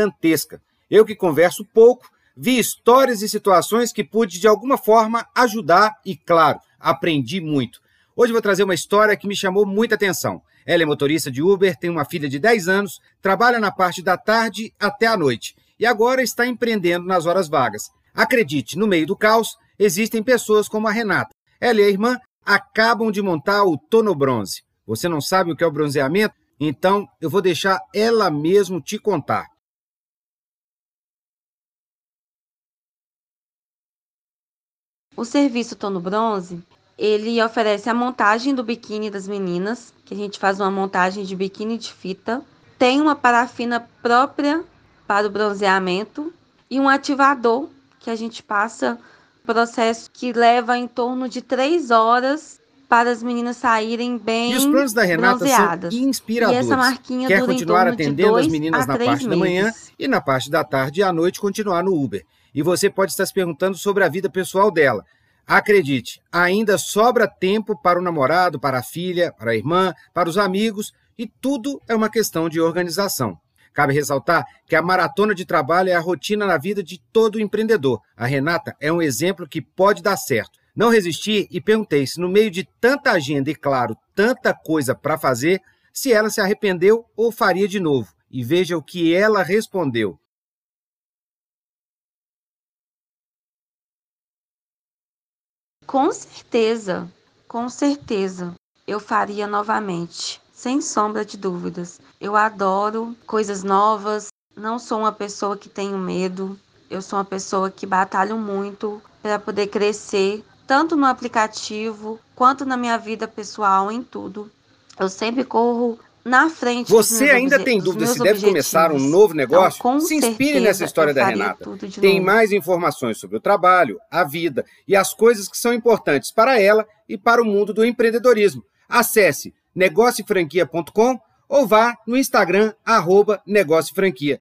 gigantesca. Eu que converso pouco, vi histórias e situações que pude de alguma forma ajudar e, claro, aprendi muito. Hoje vou trazer uma história que me chamou muita atenção. Ela é motorista de Uber, tem uma filha de 10 anos, trabalha na parte da tarde até a noite e agora está empreendendo nas horas vagas. Acredite, no meio do caos existem pessoas como a Renata. Ela e a irmã acabam de montar o Tono Bronze. Você não sabe o que é o bronzeamento? Então eu vou deixar ela mesmo te contar. O serviço Tono Bronze, ele oferece a montagem do biquíni das meninas, que a gente faz uma montagem de biquíni de fita, tem uma parafina própria para o bronzeamento e um ativador que a gente passa processo que leva em torno de três horas para as meninas saírem bem E os planos da Renata bronzeadas. são inspiradores. E essa marquinha Quer continuar atendendo as meninas na parte da manhã meses. e na parte da tarde e à noite continuar no Uber. E você pode estar se perguntando sobre a vida pessoal dela. Acredite, ainda sobra tempo para o namorado, para a filha, para a irmã, para os amigos e tudo é uma questão de organização. Cabe ressaltar que a maratona de trabalho é a rotina na vida de todo empreendedor. A Renata é um exemplo que pode dar certo. Não resisti e perguntei se, no meio de tanta agenda e, claro, tanta coisa para fazer, se ela se arrependeu ou faria de novo. E veja o que ela respondeu. Com certeza, com certeza, eu faria novamente, sem sombra de dúvidas. Eu adoro coisas novas, não sou uma pessoa que tenho medo, eu sou uma pessoa que batalho muito para poder crescer, tanto no aplicativo quanto na minha vida pessoal, em tudo. Eu sempre corro na frente. Você ainda tem dúvida se deve começar um novo negócio? Então, se inspire nessa história da Renata. Tem mais informações sobre o trabalho, a vida e as coisas que são importantes para ela e para o mundo do empreendedorismo. Acesse negociofranquia.com ou vá no Instagram, arroba Negócio Franquia.